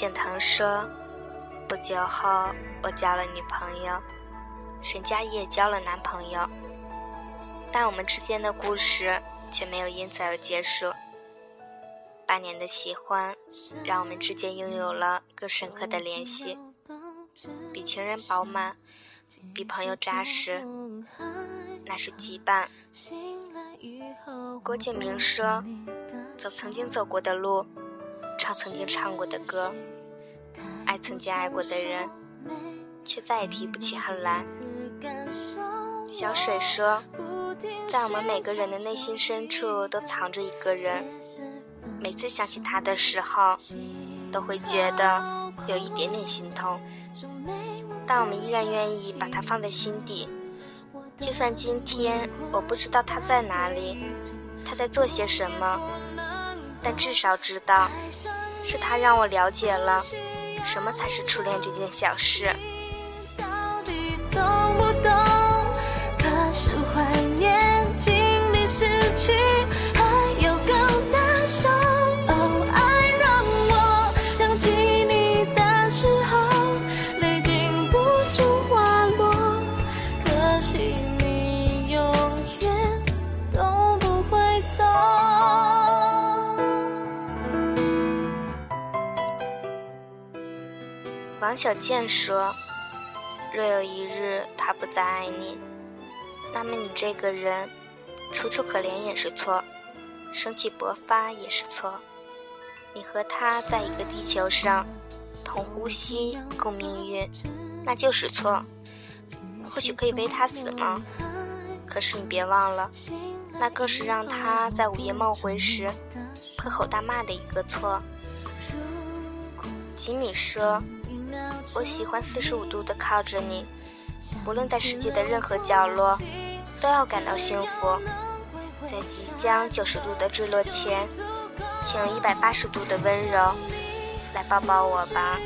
建堂说：“不久后，我交了女朋友，沈佳宜也交了男朋友，但我们之间的故事却没有因此而结束。八年的喜欢，让我们之间拥有了更深刻的联系，比情人饱满，比朋友扎实，那是羁绊。”郭敬明说：“走曾经走过的路。”唱曾经唱过的歌，爱曾经爱过的人，却再也提不起恨来。小水说，在我们每个人的内心深处都藏着一个人，每次想起他的时候，都会觉得有一点点心痛，但我们依然愿意把他放在心底。就算今天我不知道他在哪里，他在做些什么。但至少知道，是他让我了解了什么才是初恋这件小事。王小贱说：“若有一日他不再爱你，那么你这个人，楚楚可怜也是错，生气勃发也是错。你和他在一个地球上，同呼吸共命运，那就是错。或许可以为他死吗？可是你别忘了，那更是让他在午夜梦回时，破口大骂的一个错。”吉米说。我喜欢四十五度的靠着你，不论在世界的任何角落，都要感到幸福。在即将九十度的坠落前，请一百八十度的温柔来抱抱我吧。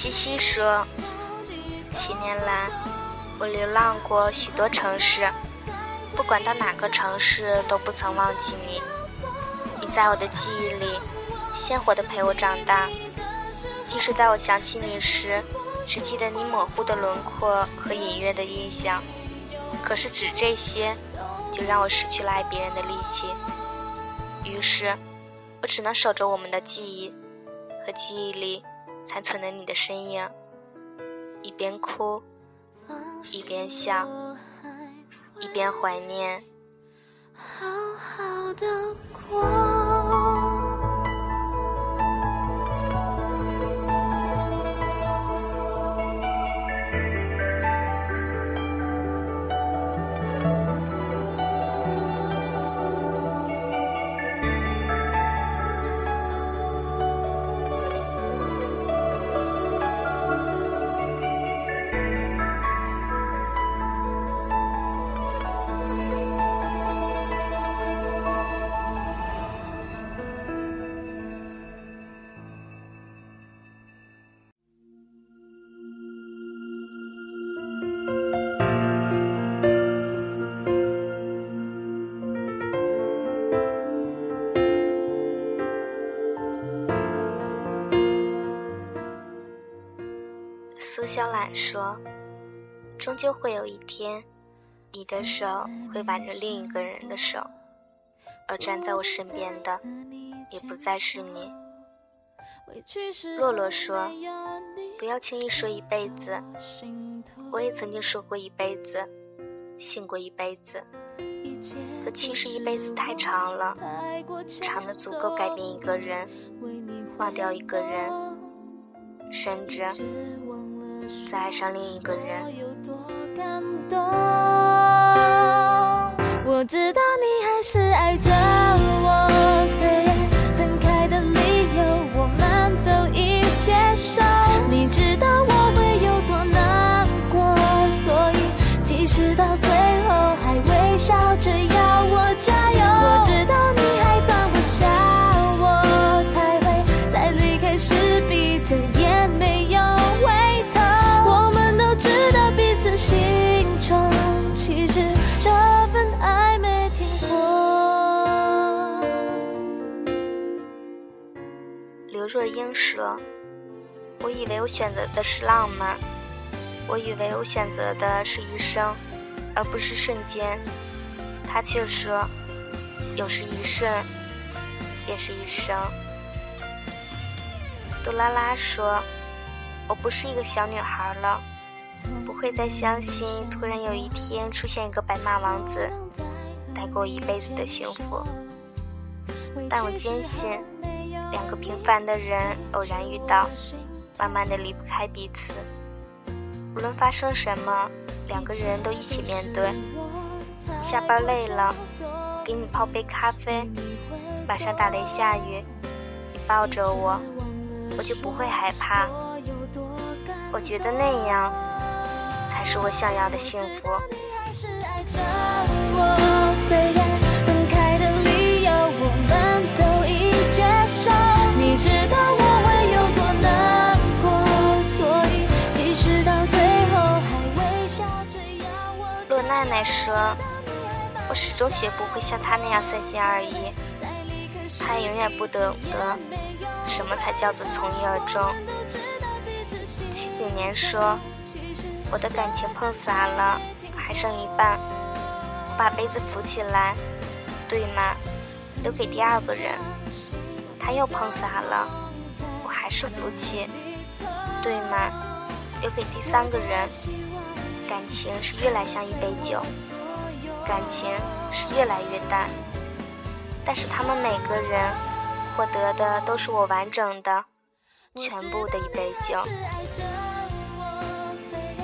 西西说：“七年来，我流浪过许多城市，不管到哪个城市，都不曾忘记你。你在我的记忆里，鲜活的陪我长大。即使在我想起你时，只记得你模糊的轮廓和隐约的印象。可是只这些，就让我失去了爱别人的力气。于是，我只能守着我们的记忆和记忆里。”残存的你的身影，一边哭，一边笑，一边怀念。好好的过。小懒说：“终究会有一天，你的手会挽着另一个人的手，而站在我身边的，也不再是你。”洛洛说：“不要轻易说一辈子。我也曾经说过一辈子，信过一辈子，可其实一辈子太长了，长的足够改变一个人，忘掉一个人，甚至……”再爱上另一个人。我有多感动我知道你还是爱着我虽然分开的理由我们都已接受。英说：“我以为我选择的是浪漫，我以为我选择的是一生，而不是瞬间。”他却说：“有时一瞬，便是一生。”杜拉拉说：“我不是一个小女孩了，不会再相信突然有一天出现一个白马王子，带给我一辈子的幸福。但我坚信。”两个平凡的人偶然遇到，慢慢的离不开彼此。无论发生什么，两个人都一起面对。下班累了，给你泡杯咖啡。晚上打雷下雨，你抱着我，我就不会害怕。我觉得那样，才是我想要的幸福。奶奶说：“我始终学不会像他那样三心二意，他永远不懂得什么才叫做从一而终。”七几年说：“我的感情碰洒了，还剩一半，我把杯子扶起来，对吗？留给第二个人。他又碰洒了，我还是扶起，对吗？留给第三个人。”感情是越来像一杯酒，感情是越来越淡，但是他们每个人获得的都是我完整的、全部的一杯酒。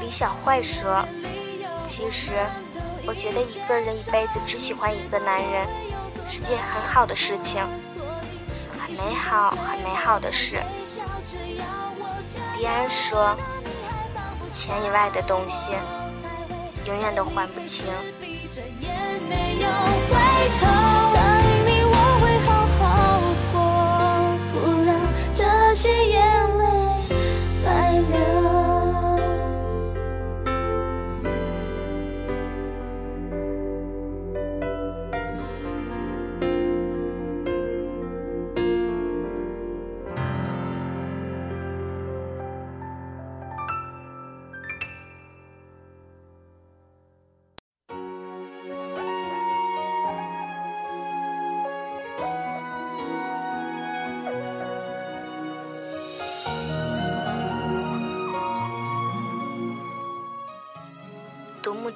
李小坏说：“其实，我觉得一个人一辈子只喜欢一个男人，是件很好的事情，很美好、很美好的事。”迪安说。钱以外的东西，永远都还不清。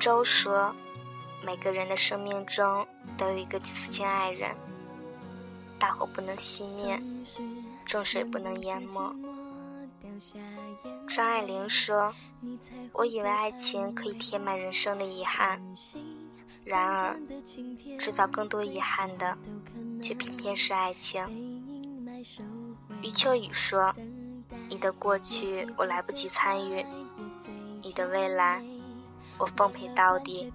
周说：“每个人的生命中都有一个此间爱人，大火不能熄灭，重水不能淹没。”张爱玲说：“我以为爱情可以填满人生的遗憾，然而制造更多遗憾的，却偏偏是爱情。”余秋雨说：“你的过去我来不及参与，你的未来。”我奉陪到底。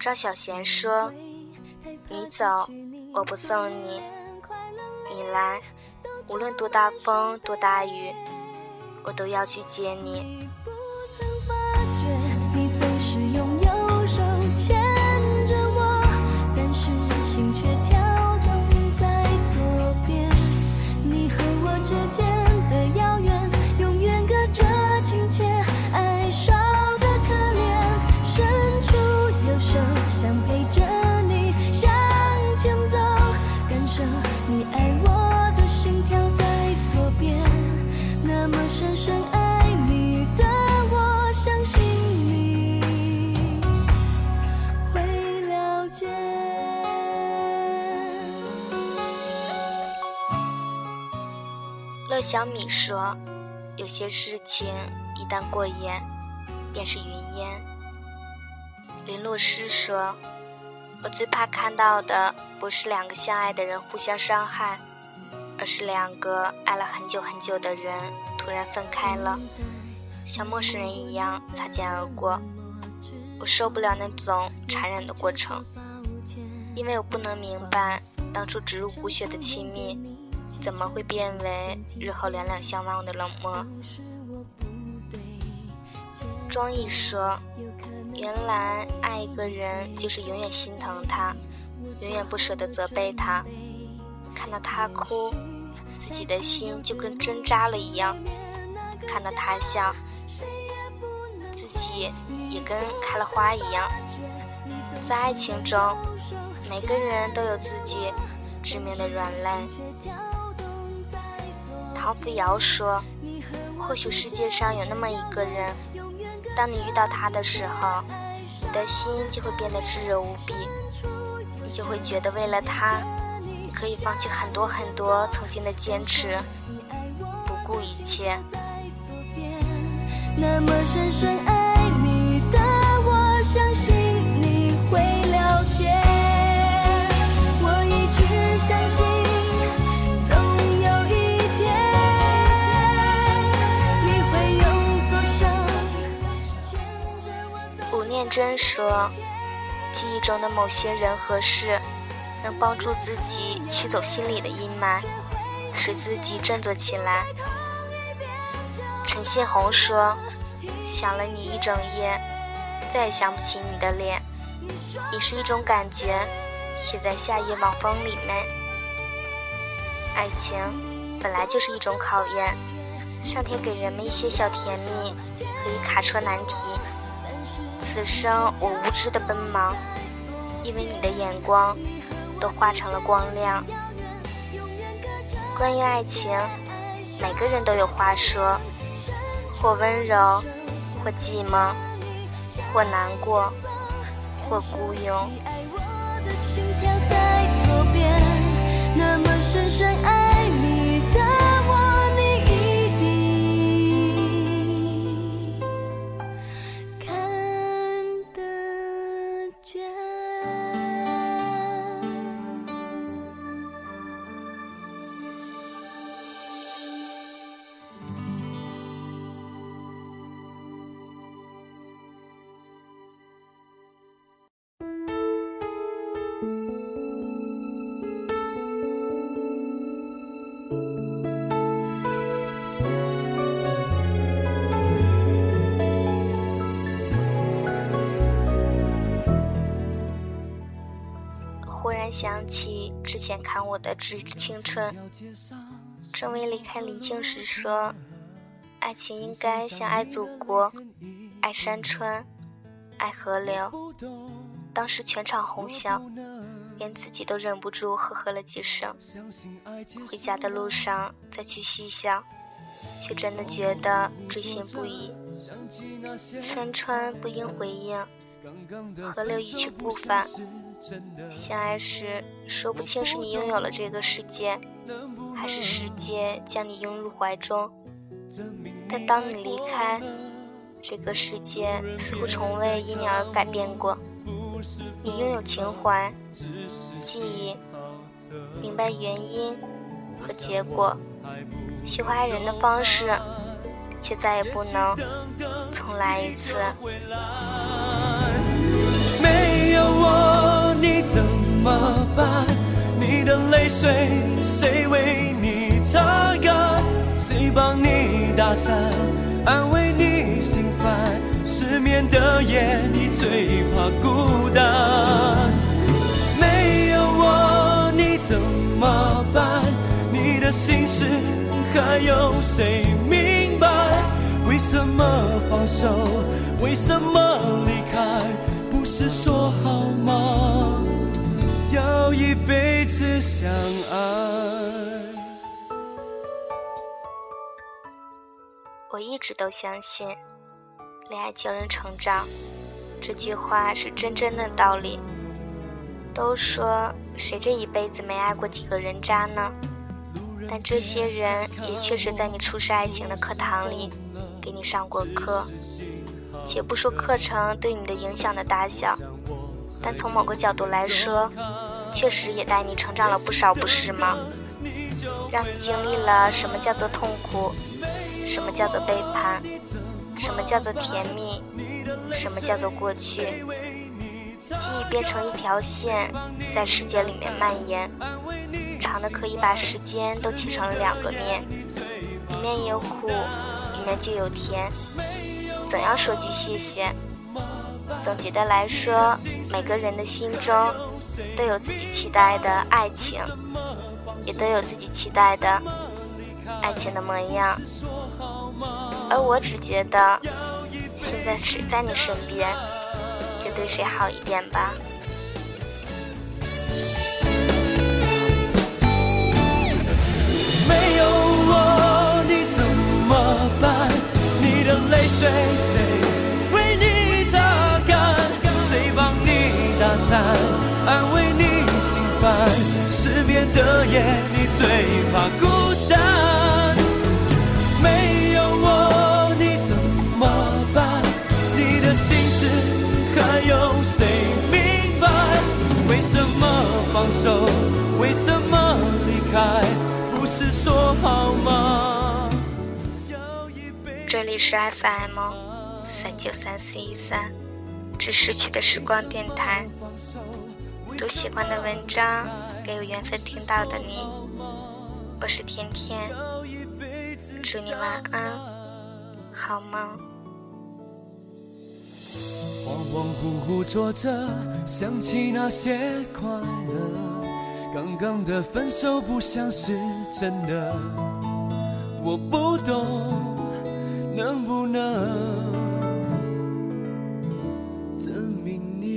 赵小贤说：“你走，我不送你；你来，无论多大风多大雨，我都要去接你。”乐小米说：“有些事情一旦过眼，便是云烟。”林洛诗说：“我最怕看到的不是两个相爱的人互相伤害，而是两个爱了很久很久的人突然分开了，像陌生人一样擦肩而过。我受不了那种残忍的过程，因为我不能明白当初植入骨血的亲密。”怎么会变为日后两两相望的冷漠？庄毅说：“原来爱一个人就是永远心疼他，永远不舍得责备他。看到他哭，自自己的心就跟针扎了一样。看到他笑，自己也跟开了花一样。在爱情中，每个人都有自己致命的软肋。唐福尧说：“或许世界上有那么一个人，当你遇到他的时候，你的心就会变得炙热无比，你就会觉得为了他，你可以放弃很多很多曾经的坚持，不顾一切。”那么深深爱你的我，相信我走。吴念真说：“记忆中的某些人和事，能帮助自己驱走心里的阴霾，使自己振作起来。”陈信宏说：“想了你一整夜，再也想不起你的脸。你是一种感觉，写在夏夜晚风里面。爱情本来就是一种考验，上天给人们一些小甜蜜，可以卡车难题。此生我无知的奔忙，因为你的眼光都化成了光亮。关于爱情，每个人都有话说。”或温柔，或寂寞，或难过，或孤勇。想起之前看我的《致青春》，郑薇离开林青时说：“爱情应该像爱祖国，爱山川，爱河流。”当时全场哄笑，连自己都忍不住呵呵了几声。回家的路上再去细想，却真的觉得锥心不已。山川不应回应，河流一去不返。相爱时，说不清是你拥有了这个世界，还是世界将你拥入怀中。但当你离开，这个世界似乎从未因你而改变过。你拥有情怀、记忆，明白原因和结果，学会爱人的方式，却再也不能重来一次。没有我。你怎么办？你的泪水谁为你擦干？谁帮你打伞，安慰你心烦？失眠的夜，你最怕孤单。没有我你怎么办？你的心事还有谁明白？为什么放手？为什么离开？是说好吗？要一辈子相爱。我一直都相信“恋爱教人成长”这句话是真真的道理。都说谁这一辈子没爱过几个人渣呢？但这些人也确实在你初识爱情的课堂里给你上过课。且不说课程对你的影响的大小。但从某个角度来说，确实也带你成长了不少，不是吗？让你经历了什么叫做痛苦，什么叫做背叛，什么叫做甜蜜，什么叫做过去。记忆变成一条线，在世界里面蔓延，长的可以把时间都切成了两个面，一面有苦，一面就有甜。总要说句谢谢。总结的来说，每个人的心中都有自己期待的爱情，也都有自己期待的爱情的模样，而我只觉得，现在谁在你身边，就对谁好一点吧。夜，你最怕孤单。没有我你怎么办？你的心事还有谁明白？为什么放手？为什么离开？不是说好吗？这里是 FM 三九三四一三，致逝去的时光电台。读喜欢的文章，给有缘分听到的你，我是甜甜，祝你晚安，好梦。恍恍惚惚坐着，想起那些快乐，刚刚的分手不像是真的，我不懂能不能证明你。